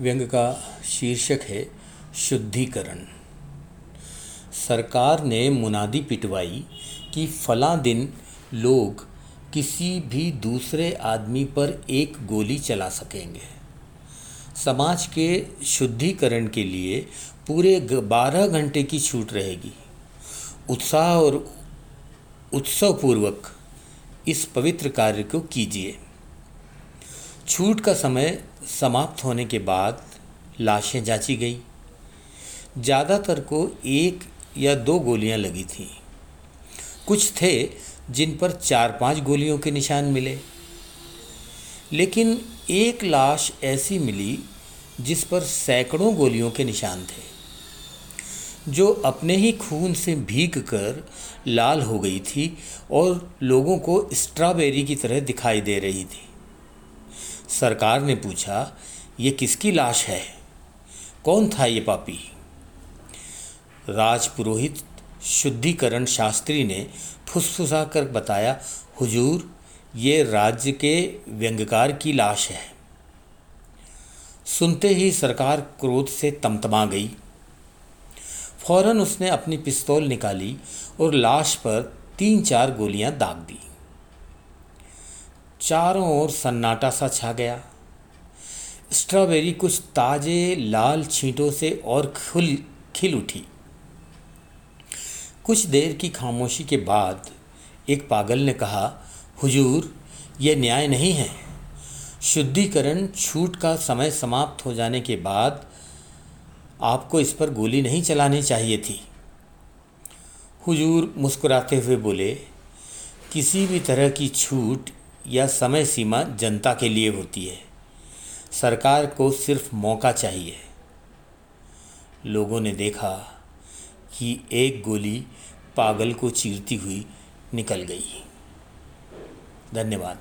व्यंग का शीर्षक है शुद्धिकरण। सरकार ने मुनादी पिटवाई कि फला दिन लोग किसी भी दूसरे आदमी पर एक गोली चला सकेंगे। समाज के शुद्धिकरण के लिए पूरे बारह घंटे की छूट रहेगी। उत्साह और उत्सवपूर्वक इस पवित्र कार्य को कीजिए। छूट का समय समाप्त होने के बाद लाशें जांची गई। ज़्यादातर को एक या दो गोलियाँ लगी थीं। कुछ थे जिन पर चार पाँच गोलियों के निशान मिले। लेकिन एक लाश ऐसी मिली जिस पर सैकड़ों गोलियों के निशान थे, जो अपने ही खून से भीग कर लाल हो गई थी और लोगों को स्ट्रॉबेरी की तरह दिखाई दे रही थी। सरकार ने पूछा, ये किसकी लाश है? कौन था ये पापी? राजपुरोहित शुद्धिकरण शास्त्री ने फुसफुसा कर बताया, हुजूर, ये राज्य के व्यंगकार की लाश है। सुनते ही सरकार क्रोध से तमतमा गई। फ़ौरन उसने अपनी पिस्तौल निकाली और लाश पर तीन चार गोलियाँ दाग दी। चारों ओर सन्नाटा सा छा गया। स्ट्रॉबेरी कुछ ताजे लाल छींटों से और खुल, खिल उठी। कुछ देर की खामोशी के बाद एक पागल ने कहा, हुजूर यह न्याय नहीं है। शुद्धिकरण छूट का समय समाप्त हो जाने के बाद आपको इस पर गोली नहीं चलानी चाहिए थी। हुजूर मुस्कुराते हुए बोले, किसी भी तरह की छूट या समय सीमा जनता के लिए होती है। सरकार को सिर्फ़ मौका चाहिए। लोगों ने देखा कि एक गोली पागल को चीरती हुई निकल गई। धन्यवाद।